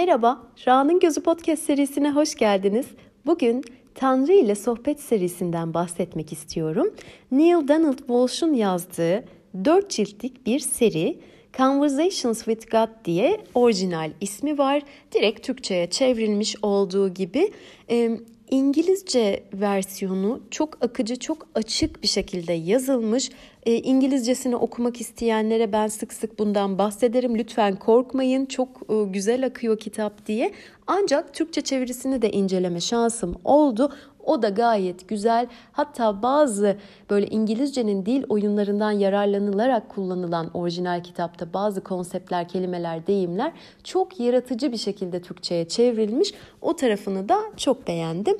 Merhaba, Ra'nın Gözü Podcast serisine hoş geldiniz. Bugün Tanrı ile Sohbet serisinden bahsetmek istiyorum. Neil Donald Walsh'un yazdığı 4 ciltlik bir seri Conversations with God diye orijinal ismi var. Direkt Türkçe'ye çevrilmiş olduğu gibi İngilizce versiyonu çok akıcı, çok açık bir şekilde yazılmış. E, İngilizcesini okumak isteyenlere ben sık sık bundan bahsederim. Lütfen korkmayın, çok e, güzel akıyor kitap diye. Ancak Türkçe çevirisini de inceleme şansım oldu. O da gayet güzel. Hatta bazı böyle İngilizcenin dil oyunlarından yararlanılarak kullanılan orijinal kitapta bazı konseptler, kelimeler, deyimler çok yaratıcı bir şekilde Türkçe'ye çevrilmiş. O tarafını da çok beğendim.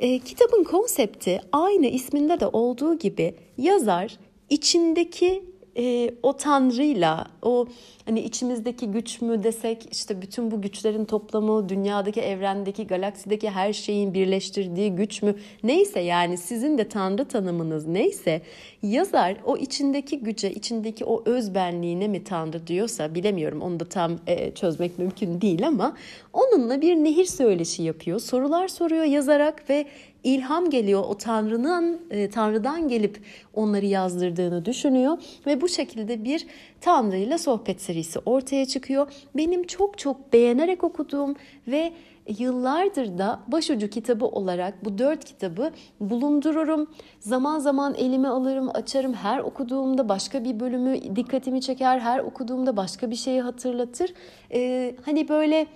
E, kitabın konsepti aynı isminde de olduğu gibi yazar içindeki e, o tanrıyla, o hani içimizdeki güç mü desek işte bütün bu güçlerin toplamı, dünyadaki, evrendeki, galaksideki her şeyin birleştirdiği güç mü neyse yani sizin de tanrı tanımınız neyse yazar o içindeki güce, içindeki o özbenliğine mi tanrı diyorsa bilemiyorum onu da tam e, çözmek mümkün değil ama onunla bir nehir söyleşi yapıyor. Sorular soruyor yazarak ve ilham geliyor. O Tanrı'nın e, Tanrı'dan gelip onları yazdırdığını düşünüyor ve bu şekilde bir Tanrı ile sohbet serisi ortaya çıkıyor. Benim çok çok beğenerek okuduğum ve yıllardır da başucu kitabı olarak bu dört kitabı bulundururum. Zaman zaman elime alırım, açarım. Her okuduğumda başka bir bölümü dikkatimi çeker. Her okuduğumda başka bir şeyi hatırlatır. Ee, hani böyle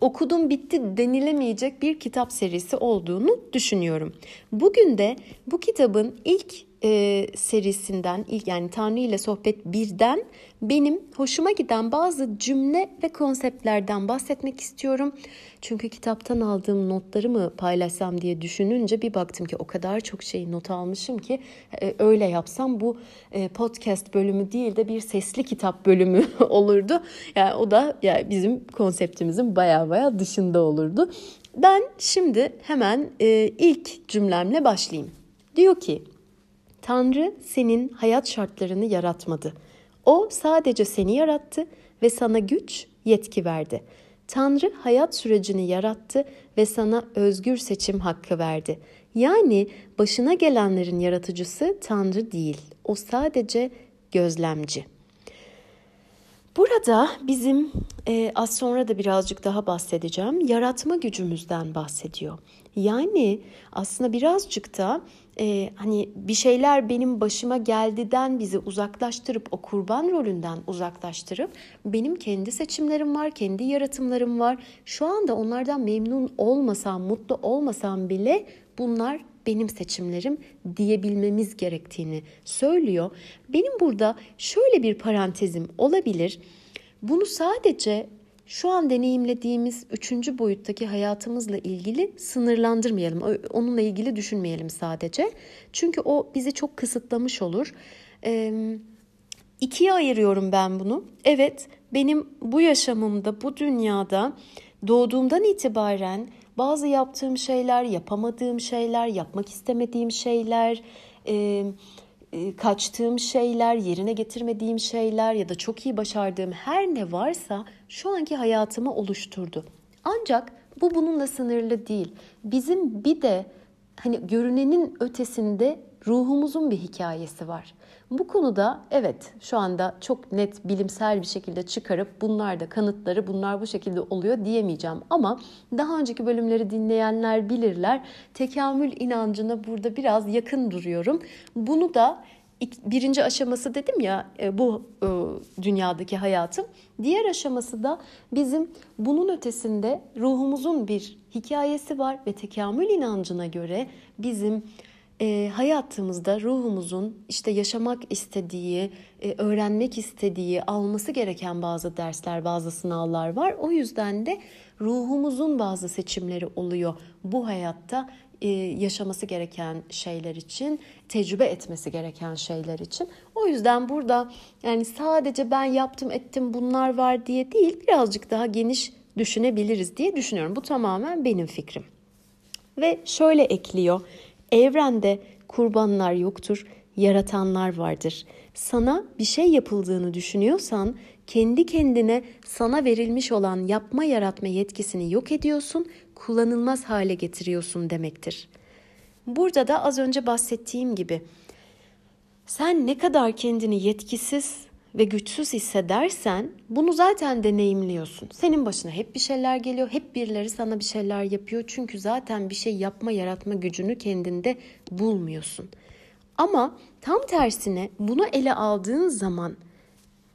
okudum bitti denilemeyecek bir kitap serisi olduğunu düşünüyorum. Bugün de bu kitabın ilk e, serisinden ilk yani Tanrı ile sohbet birden benim hoşuma giden bazı cümle ve konseptlerden bahsetmek istiyorum. Çünkü kitaptan aldığım notları mı paylaşsam diye düşününce bir baktım ki o kadar çok şey not almışım ki e, öyle yapsam bu e, podcast bölümü değil de bir sesli kitap bölümü olurdu. Yani o da yani bizim konseptimizin baya baya dışında olurdu. Ben şimdi hemen e, ilk cümlemle başlayayım. Diyor ki Tanrı senin hayat şartlarını yaratmadı. O sadece seni yarattı ve sana güç, yetki verdi. Tanrı hayat sürecini yarattı ve sana özgür seçim hakkı verdi. Yani başına gelenlerin yaratıcısı Tanrı değil. O sadece gözlemci. Burada bizim e, az sonra da birazcık daha bahsedeceğim. Yaratma gücümüzden bahsediyor. Yani aslında birazcık da e, hani bir şeyler benim başıma geldiden bizi uzaklaştırıp o kurban rolünden uzaklaştırıp benim kendi seçimlerim var, kendi yaratımlarım var. Şu anda onlardan memnun olmasam, mutlu olmasam bile bunlar benim seçimlerim diyebilmemiz gerektiğini söylüyor. Benim burada şöyle bir parantezim olabilir. Bunu sadece şu an deneyimlediğimiz üçüncü boyuttaki hayatımızla ilgili sınırlandırmayalım. Onunla ilgili düşünmeyelim sadece. Çünkü o bizi çok kısıtlamış olur. Ee, ikiye ayırıyorum ben bunu. Evet benim bu yaşamımda, bu dünyada doğduğumdan itibaren bazı yaptığım şeyler, yapamadığım şeyler, yapmak istemediğim şeyler... E, e, kaçtığım şeyler, yerine getirmediğim şeyler ya da çok iyi başardığım her ne varsa şu anki hayatımı oluşturdu. Ancak bu bununla sınırlı değil. Bizim bir de hani görünenin ötesinde ruhumuzun bir hikayesi var. Bu konuda evet şu anda çok net bilimsel bir şekilde çıkarıp bunlar da kanıtları bunlar bu şekilde oluyor diyemeyeceğim. Ama daha önceki bölümleri dinleyenler bilirler. Tekamül inancına burada biraz yakın duruyorum. Bunu da birinci aşaması dedim ya e, bu e, dünyadaki hayatım. Diğer aşaması da bizim bunun ötesinde ruhumuzun bir hikayesi var ve tekamül inancına göre bizim e, hayatımızda ruhumuzun işte yaşamak istediği, öğrenmek istediği, alması gereken bazı dersler, bazı sınavlar var. O yüzden de ruhumuzun bazı seçimleri oluyor bu hayatta yaşaması gereken şeyler için, tecrübe etmesi gereken şeyler için. O yüzden burada yani sadece ben yaptım ettim bunlar var diye değil birazcık daha geniş düşünebiliriz diye düşünüyorum. Bu tamamen benim fikrim. Ve şöyle ekliyor. Evrende kurbanlar yoktur, yaratanlar vardır. Sana bir şey yapıldığını düşünüyorsan kendi kendine sana verilmiş olan yapma yaratma yetkisini yok ediyorsun, kullanılmaz hale getiriyorsun demektir. Burada da az önce bahsettiğim gibi sen ne kadar kendini yetkisiz ve güçsüz hissedersen bunu zaten deneyimliyorsun. Senin başına hep bir şeyler geliyor, hep birileri sana bir şeyler yapıyor. Çünkü zaten bir şey yapma, yaratma gücünü kendinde bulmuyorsun. Ama tam tersine bunu ele aldığın zaman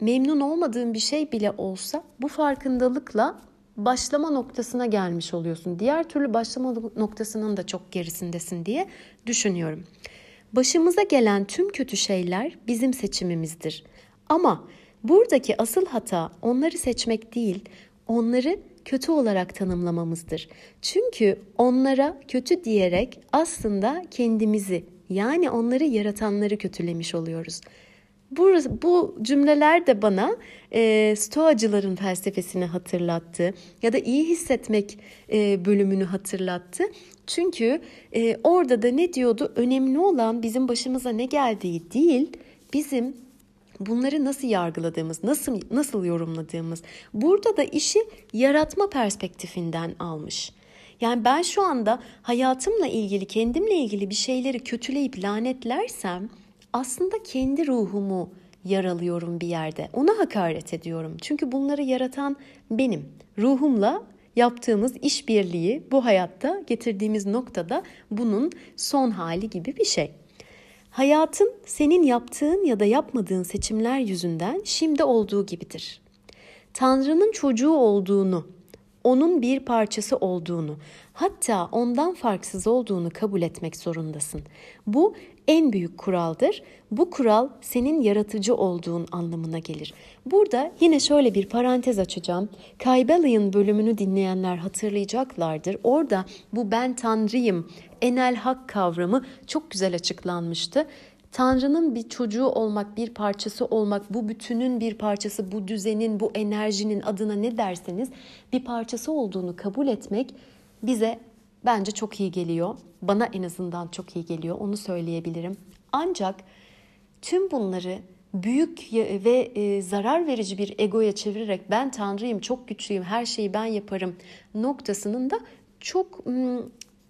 memnun olmadığın bir şey bile olsa bu farkındalıkla başlama noktasına gelmiş oluyorsun. Diğer türlü başlama noktasının da çok gerisindesin diye düşünüyorum. Başımıza gelen tüm kötü şeyler bizim seçimimizdir. Ama buradaki asıl hata onları seçmek değil, onları kötü olarak tanımlamamızdır. Çünkü onlara kötü diyerek aslında kendimizi yani onları yaratanları kötülemiş oluyoruz. Bu, bu cümleler de bana e, Stoacıların felsefesini hatırlattı ya da iyi hissetmek e, bölümünü hatırlattı. Çünkü e, orada da ne diyordu? Önemli olan bizim başımıza ne geldiği değil, bizim bunları nasıl yargıladığımız, nasıl nasıl yorumladığımız. Burada da işi yaratma perspektifinden almış. Yani ben şu anda hayatımla ilgili, kendimle ilgili bir şeyleri kötüleyip lanetlersem aslında kendi ruhumu yaralıyorum bir yerde. Ona hakaret ediyorum. Çünkü bunları yaratan benim. Ruhumla yaptığımız işbirliği bu hayatta getirdiğimiz noktada bunun son hali gibi bir şey. Hayatın senin yaptığın ya da yapmadığın seçimler yüzünden şimdi olduğu gibidir. Tanrı'nın çocuğu olduğunu, onun bir parçası olduğunu, hatta ondan farksız olduğunu kabul etmek zorundasın. Bu en büyük kuraldır. Bu kural senin yaratıcı olduğun anlamına gelir. Burada yine şöyle bir parantez açacağım. Kaybelion bölümünü dinleyenler hatırlayacaklardır. Orada bu ben tanrıyım, enel hak kavramı çok güzel açıklanmıştı. Tanrı'nın bir çocuğu olmak, bir parçası olmak, bu bütünün bir parçası, bu düzenin, bu enerjinin adına ne derseniz bir parçası olduğunu kabul etmek bize bence çok iyi geliyor. Bana en azından çok iyi geliyor. Onu söyleyebilirim. Ancak tüm bunları büyük ve e, zarar verici bir egoya çevirerek ben tanrıyım, çok güçlüyüm, her şeyi ben yaparım noktasının da çok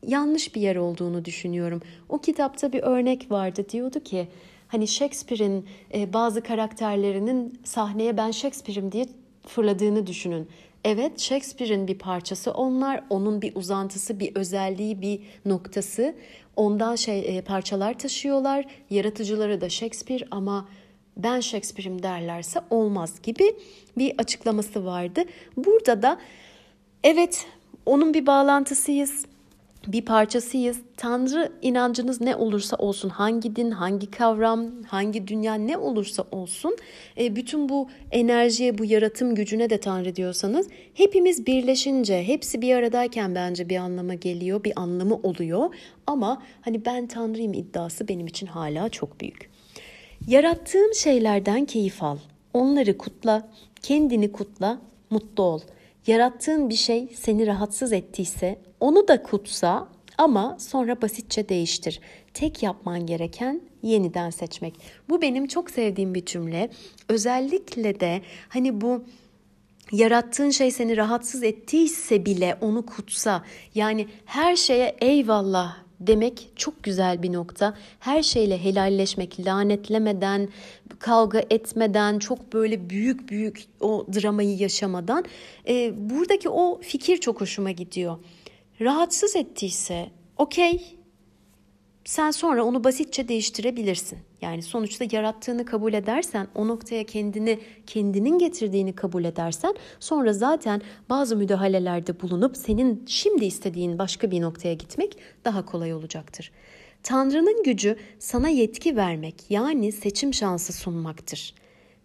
yanlış bir yer olduğunu düşünüyorum. O kitapta bir örnek vardı diyordu ki hani Shakespeare'in e, bazı karakterlerinin sahneye ben Shakespeare'im diye fırladığını düşünün. Evet Shakespeare'in bir parçası onlar, onun bir uzantısı, bir özelliği, bir noktası. Ondan şey e, parçalar taşıyorlar. Yaratıcıları da Shakespeare ama ben Shakespeare'im derlerse olmaz gibi bir açıklaması vardı. Burada da evet onun bir bağlantısıyız bir parçasıyız. Tanrı inancınız ne olursa olsun, hangi din, hangi kavram, hangi dünya ne olursa olsun, e, bütün bu enerjiye, bu yaratım gücüne de Tanrı diyorsanız, hepimiz birleşince, hepsi bir aradayken bence bir anlama geliyor, bir anlamı oluyor. Ama hani ben Tanrıyım iddiası benim için hala çok büyük. Yarattığım şeylerden keyif al. Onları kutla, kendini kutla, mutlu ol. Yarattığın bir şey seni rahatsız ettiyse onu da kutsa ama sonra basitçe değiştir. Tek yapman gereken yeniden seçmek. Bu benim çok sevdiğim bir cümle. Özellikle de hani bu yarattığın şey seni rahatsız ettiyse bile onu kutsa. Yani her şeye eyvallah demek çok güzel bir nokta. Her şeyle helalleşmek, lanetlemeden, kavga etmeden, çok böyle büyük büyük o dramayı yaşamadan. E, buradaki o fikir çok hoşuma gidiyor. Rahatsız ettiyse okey sen sonra onu basitçe değiştirebilirsin. Yani sonuçta yarattığını kabul edersen, o noktaya kendini kendinin getirdiğini kabul edersen sonra zaten bazı müdahalelerde bulunup senin şimdi istediğin başka bir noktaya gitmek daha kolay olacaktır. Tanrı'nın gücü sana yetki vermek yani seçim şansı sunmaktır.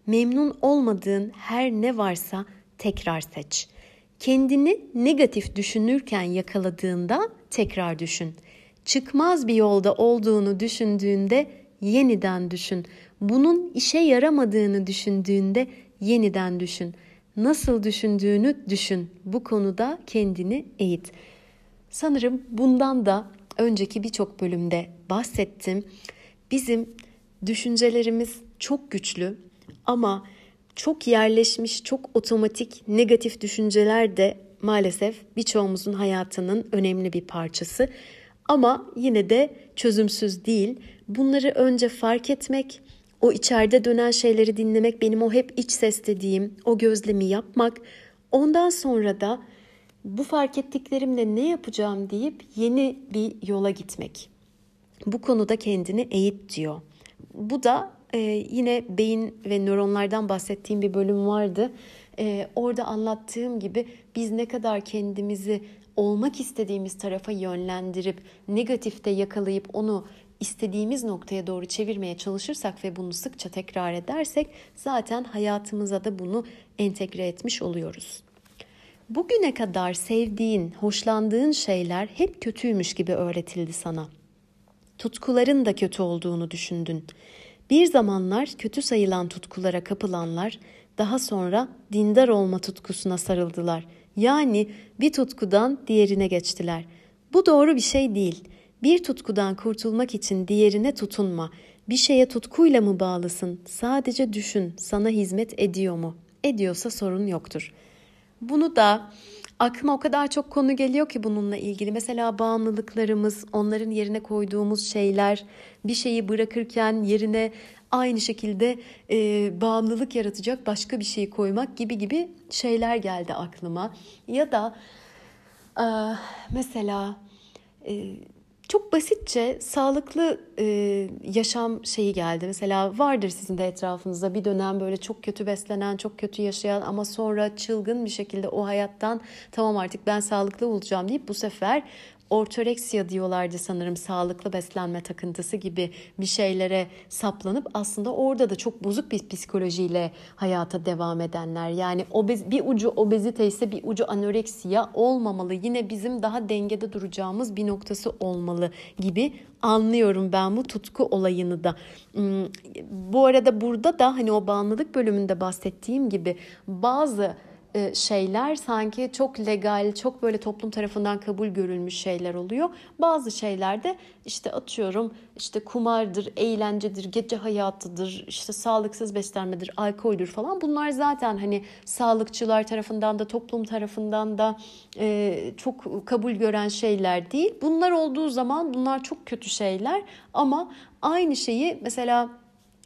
Memnun olmadığın her ne varsa tekrar seç. Kendini negatif düşünürken yakaladığında tekrar düşün. Çıkmaz bir yolda olduğunu düşündüğünde yeniden düşün. Bunun işe yaramadığını düşündüğünde yeniden düşün. Nasıl düşündüğünü düşün. Bu konuda kendini eğit. Sanırım bundan da önceki birçok bölümde bahsettim. Bizim düşüncelerimiz çok güçlü ama çok yerleşmiş, çok otomatik negatif düşünceler de maalesef birçoğumuzun hayatının önemli bir parçası. Ama yine de çözümsüz değil. Bunları önce fark etmek, o içeride dönen şeyleri dinlemek, benim o hep iç ses dediğim o gözlemi yapmak. Ondan sonra da bu fark ettiklerimle ne yapacağım deyip yeni bir yola gitmek. Bu konuda kendini eğit diyor. Bu da e, yine beyin ve nöronlardan bahsettiğim bir bölüm vardı. E, orada anlattığım gibi biz ne kadar kendimizi olmak istediğimiz tarafa yönlendirip negatifte yakalayıp onu istediğimiz noktaya doğru çevirmeye çalışırsak ve bunu sıkça tekrar edersek zaten hayatımıza da bunu entegre etmiş oluyoruz. Bugüne kadar sevdiğin, hoşlandığın şeyler hep kötüymüş gibi öğretildi sana. Tutkuların da kötü olduğunu düşündün. Bir zamanlar kötü sayılan tutkulara kapılanlar daha sonra dindar olma tutkusuna sarıldılar. Yani bir tutkudan diğerine geçtiler. Bu doğru bir şey değil. Bir tutkudan kurtulmak için diğerine tutunma. Bir şeye tutkuyla mı bağlısın? Sadece düşün. Sana hizmet ediyor mu? Ediyorsa sorun yoktur. Bunu da aklıma o kadar çok konu geliyor ki bununla ilgili. Mesela bağımlılıklarımız, onların yerine koyduğumuz şeyler, bir şeyi bırakırken yerine aynı şekilde e, bağımlılık yaratacak başka bir şey koymak gibi gibi şeyler geldi aklıma. Ya da e, mesela e, çok basitçe sağlıklı e, yaşam şeyi geldi. Mesela vardır sizin de etrafınızda bir dönem böyle çok kötü beslenen, çok kötü yaşayan ama sonra çılgın bir şekilde o hayattan tamam artık ben sağlıklı olacağım deyip bu sefer ortoreksiya diyorlardı sanırım sağlıklı beslenme takıntısı gibi bir şeylere saplanıp aslında orada da çok bozuk bir psikolojiyle hayata devam edenler. Yani obez, bir ucu obezite ise bir ucu anoreksiya olmamalı. Yine bizim daha dengede duracağımız bir noktası olmalı gibi anlıyorum ben bu tutku olayını da. Hmm, bu arada burada da hani o bağımlılık bölümünde bahsettiğim gibi bazı şeyler sanki çok legal, çok böyle toplum tarafından kabul görülmüş şeyler oluyor. Bazı şeylerde işte atıyorum işte kumardır, eğlencedir, gece hayatıdır, işte sağlıksız beslenmedir, alkoldür falan. Bunlar zaten hani sağlıkçılar tarafından da toplum tarafından da e, çok kabul gören şeyler değil. Bunlar olduğu zaman bunlar çok kötü şeyler ama aynı şeyi mesela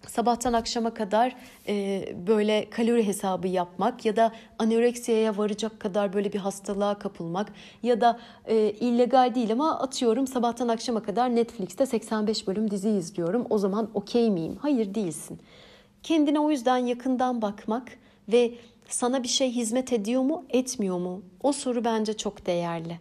sabahtan akşama kadar e, böyle kalori hesabı yapmak ya da anoreksiyaya varacak kadar böyle bir hastalığa kapılmak ya da e, illegal değil ama atıyorum sabahtan akşama kadar Netflix'te 85 bölüm dizi izliyorum. O zaman okey miyim? Hayır değilsin. Kendine o yüzden yakından bakmak ve sana bir şey hizmet ediyor mu, etmiyor mu? O soru bence çok değerli.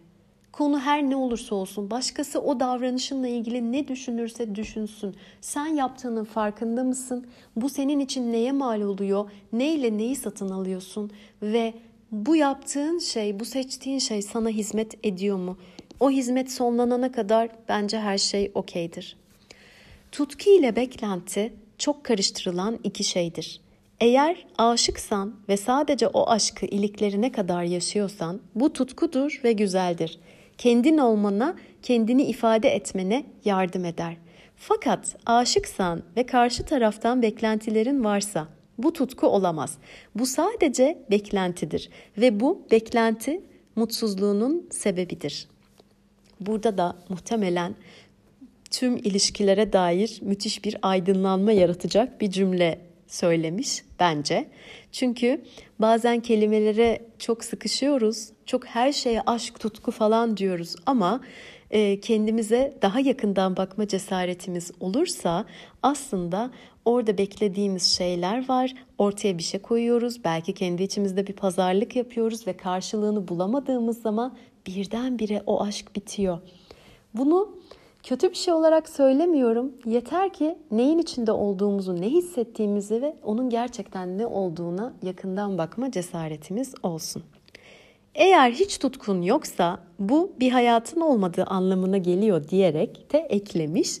Konu her ne olursa olsun başkası o davranışınla ilgili ne düşünürse düşünsün. Sen yaptığının farkında mısın? Bu senin için neye mal oluyor? Neyle neyi satın alıyorsun? Ve bu yaptığın şey, bu seçtiğin şey sana hizmet ediyor mu? O hizmet sonlanana kadar bence her şey okeydir. Tutku ile beklenti çok karıştırılan iki şeydir. Eğer aşıksan ve sadece o aşkı iliklerine kadar yaşıyorsan bu tutkudur ve güzeldir kendin olmana, kendini ifade etmene yardım eder. Fakat aşıksan ve karşı taraftan beklentilerin varsa bu tutku olamaz. Bu sadece beklentidir ve bu beklenti mutsuzluğunun sebebidir. Burada da muhtemelen tüm ilişkilere dair müthiş bir aydınlanma yaratacak bir cümle söylemiş bence. Çünkü bazen kelimelere çok sıkışıyoruz. Çok her şeye aşk, tutku falan diyoruz ama e, kendimize daha yakından bakma cesaretimiz olursa aslında orada beklediğimiz şeyler var. Ortaya bir şey koyuyoruz. Belki kendi içimizde bir pazarlık yapıyoruz ve karşılığını bulamadığımız zaman birdenbire o aşk bitiyor. Bunu Kötü bir şey olarak söylemiyorum. Yeter ki neyin içinde olduğumuzu, ne hissettiğimizi ve onun gerçekten ne olduğuna yakından bakma cesaretimiz olsun. Eğer hiç tutkun yoksa bu bir hayatın olmadığı anlamına geliyor diyerek de eklemiş.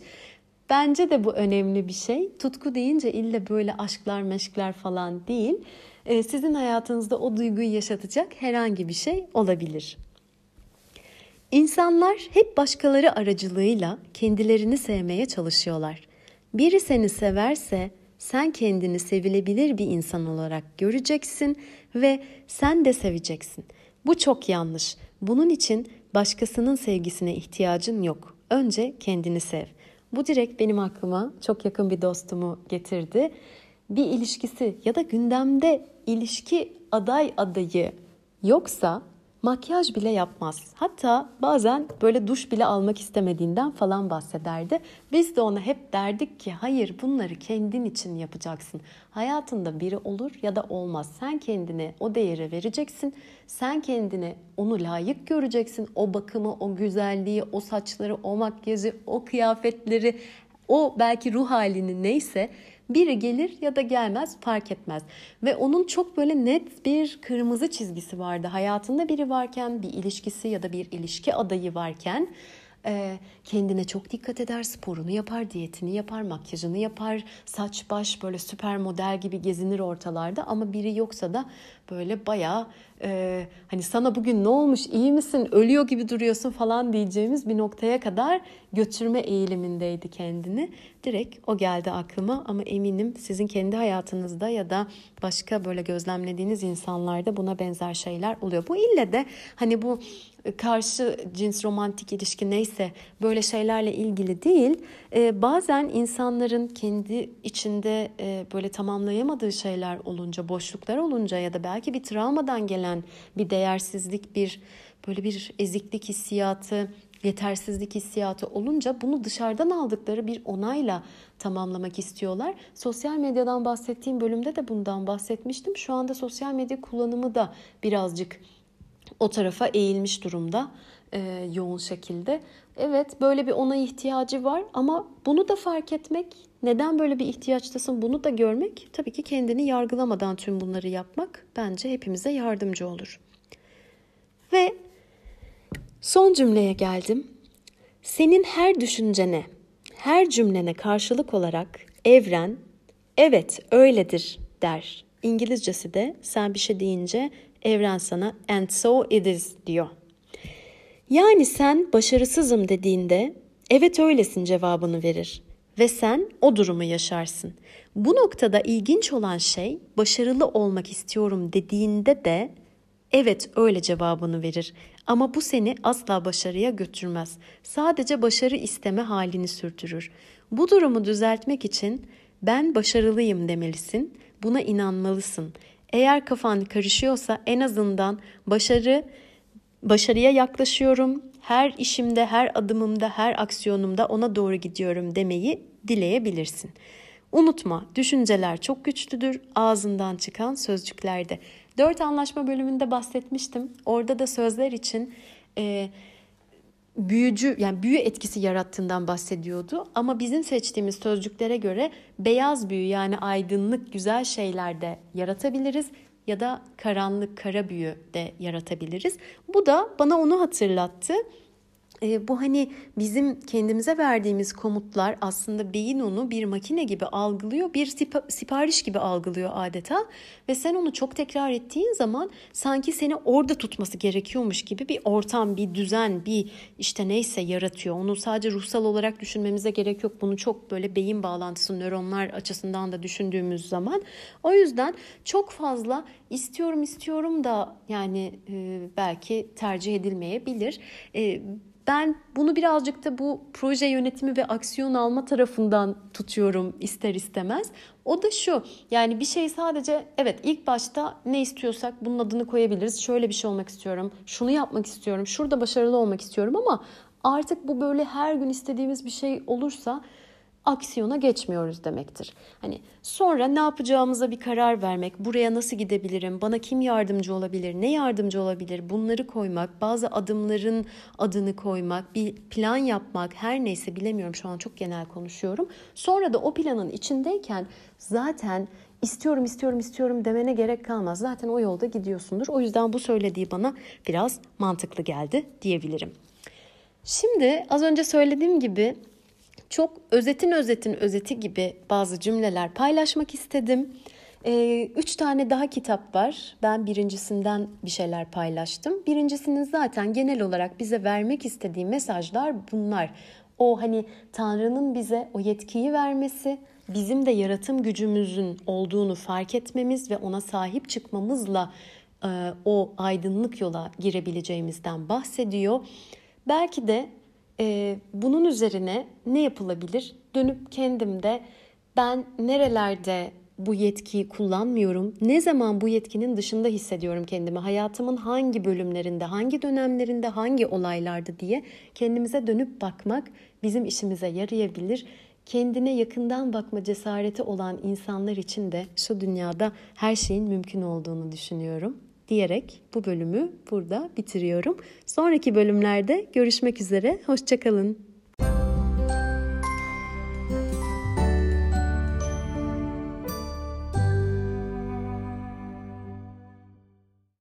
Bence de bu önemli bir şey. Tutku deyince ille böyle aşklar meşkler falan değil. Ee, sizin hayatınızda o duyguyu yaşatacak herhangi bir şey olabilir. İnsanlar hep başkaları aracılığıyla kendilerini sevmeye çalışıyorlar. Biri seni severse Sen kendini sevilebilir bir insan olarak göreceksin ve sen de seveceksin. Bu çok yanlış. Bunun için başkasının sevgisine ihtiyacın yok. Önce kendini sev. Bu direkt benim aklıma çok yakın bir dostumu getirdi. Bir ilişkisi ya da gündemde ilişki aday adayı yoksa makyaj bile yapmaz. Hatta bazen böyle duş bile almak istemediğinden falan bahsederdi. Biz de ona hep derdik ki hayır bunları kendin için yapacaksın. Hayatında biri olur ya da olmaz. Sen kendine o değeri vereceksin. Sen kendine onu layık göreceksin. O bakımı, o güzelliği, o saçları, o makyajı, o kıyafetleri, o belki ruh halini neyse biri gelir ya da gelmez fark etmez. Ve onun çok böyle net bir kırmızı çizgisi vardı. Hayatında biri varken, bir ilişkisi ya da bir ilişki adayı varken kendine çok dikkat eder, sporunu yapar, diyetini yapar, makyajını yapar, saç baş böyle süper model gibi gezinir ortalarda ama biri yoksa da böyle bayağı e, hani sana bugün ne olmuş iyi misin ölüyor gibi duruyorsun falan diyeceğimiz bir noktaya kadar götürme eğilimindeydi kendini. Direkt o geldi aklıma ama eminim sizin kendi hayatınızda ya da başka böyle gözlemlediğiniz insanlarda buna benzer şeyler oluyor. Bu ille de hani bu karşı cins romantik ilişki neyse böyle şeylerle ilgili değil. E, bazen insanların kendi içinde e, böyle tamamlayamadığı şeyler olunca, boşluklar olunca ya da belki bir travmadan gelen bir değersizlik, bir böyle bir eziklik hissiyatı, yetersizlik hissiyatı olunca bunu dışarıdan aldıkları bir onayla tamamlamak istiyorlar. Sosyal medyadan bahsettiğim bölümde de bundan bahsetmiştim. Şu anda sosyal medya kullanımı da birazcık o tarafa eğilmiş durumda e, yoğun şekilde. Evet böyle bir ona ihtiyacı var ama bunu da fark etmek, neden böyle bir ihtiyaçtasın bunu da görmek, tabii ki kendini yargılamadan tüm bunları yapmak bence hepimize yardımcı olur. Ve son cümleye geldim. Senin her düşüncene, her cümlene karşılık olarak evren evet öyledir der. İngilizcesi de sen bir şey deyince evren sana and so it is diyor. Yani sen başarısızım dediğinde evet öylesin cevabını verir ve sen o durumu yaşarsın. Bu noktada ilginç olan şey başarılı olmak istiyorum dediğinde de evet öyle cevabını verir. Ama bu seni asla başarıya götürmez. Sadece başarı isteme halini sürdürür. Bu durumu düzeltmek için ben başarılıyım demelisin. Buna inanmalısın. Eğer kafan karışıyorsa en azından başarı başarıya yaklaşıyorum. Her işimde, her adımımda, her aksiyonumda ona doğru gidiyorum demeyi dileyebilirsin. Unutma, düşünceler çok güçlüdür ağzından çıkan sözcüklerde. Dört anlaşma bölümünde bahsetmiştim. Orada da sözler için e, büyücü yani büyü etkisi yarattığından bahsediyordu. Ama bizim seçtiğimiz sözcüklere göre beyaz büyü yani aydınlık güzel şeyler de yaratabiliriz ya da karanlık kara büyü de yaratabiliriz. Bu da bana onu hatırlattı e, bu hani bizim kendimize verdiğimiz komutlar aslında beyin onu bir makine gibi algılıyor, bir sipariş gibi algılıyor adeta ve sen onu çok tekrar ettiğin zaman sanki seni orada tutması gerekiyormuş gibi bir ortam, bir düzen, bir işte neyse yaratıyor. Onu sadece ruhsal olarak düşünmemize gerek yok. Bunu çok böyle beyin bağlantısı, nöronlar açısından da düşündüğümüz zaman. O yüzden çok fazla istiyorum istiyorum da yani e, belki tercih edilmeyebilir. E, ben bunu birazcık da bu proje yönetimi ve aksiyon alma tarafından tutuyorum ister istemez. O da şu yani bir şey sadece evet ilk başta ne istiyorsak bunun adını koyabiliriz. Şöyle bir şey olmak istiyorum, şunu yapmak istiyorum, şurada başarılı olmak istiyorum ama artık bu böyle her gün istediğimiz bir şey olursa aksiyona geçmiyoruz demektir. Hani sonra ne yapacağımıza bir karar vermek, buraya nasıl gidebilirim, bana kim yardımcı olabilir, ne yardımcı olabilir bunları koymak, bazı adımların adını koymak, bir plan yapmak her neyse bilemiyorum şu an çok genel konuşuyorum. Sonra da o planın içindeyken zaten istiyorum istiyorum istiyorum demene gerek kalmaz. Zaten o yolda gidiyorsundur. O yüzden bu söylediği bana biraz mantıklı geldi diyebilirim. Şimdi az önce söylediğim gibi çok özetin özetin özeti gibi bazı cümleler paylaşmak istedim. Ee, üç tane daha kitap var. Ben birincisinden bir şeyler paylaştım. Birincisinin zaten genel olarak bize vermek istediği mesajlar bunlar. O hani Tanrı'nın bize o yetkiyi vermesi, bizim de yaratım gücümüzün olduğunu fark etmemiz ve ona sahip çıkmamızla e, o aydınlık yola girebileceğimizden bahsediyor. Belki de e, bunun üzerine ne yapılabilir? Dönüp kendimde ben nerelerde bu yetkiyi kullanmıyorum? Ne zaman bu yetkinin dışında hissediyorum kendimi? Hayatımın hangi bölümlerinde, hangi dönemlerinde, hangi olaylarda diye kendimize dönüp bakmak bizim işimize yarayabilir. Kendine yakından bakma cesareti olan insanlar için de şu dünyada her şeyin mümkün olduğunu düşünüyorum diyerek bu bölümü burada bitiriyorum. Sonraki bölümlerde görüşmek üzere. Hoşçakalın.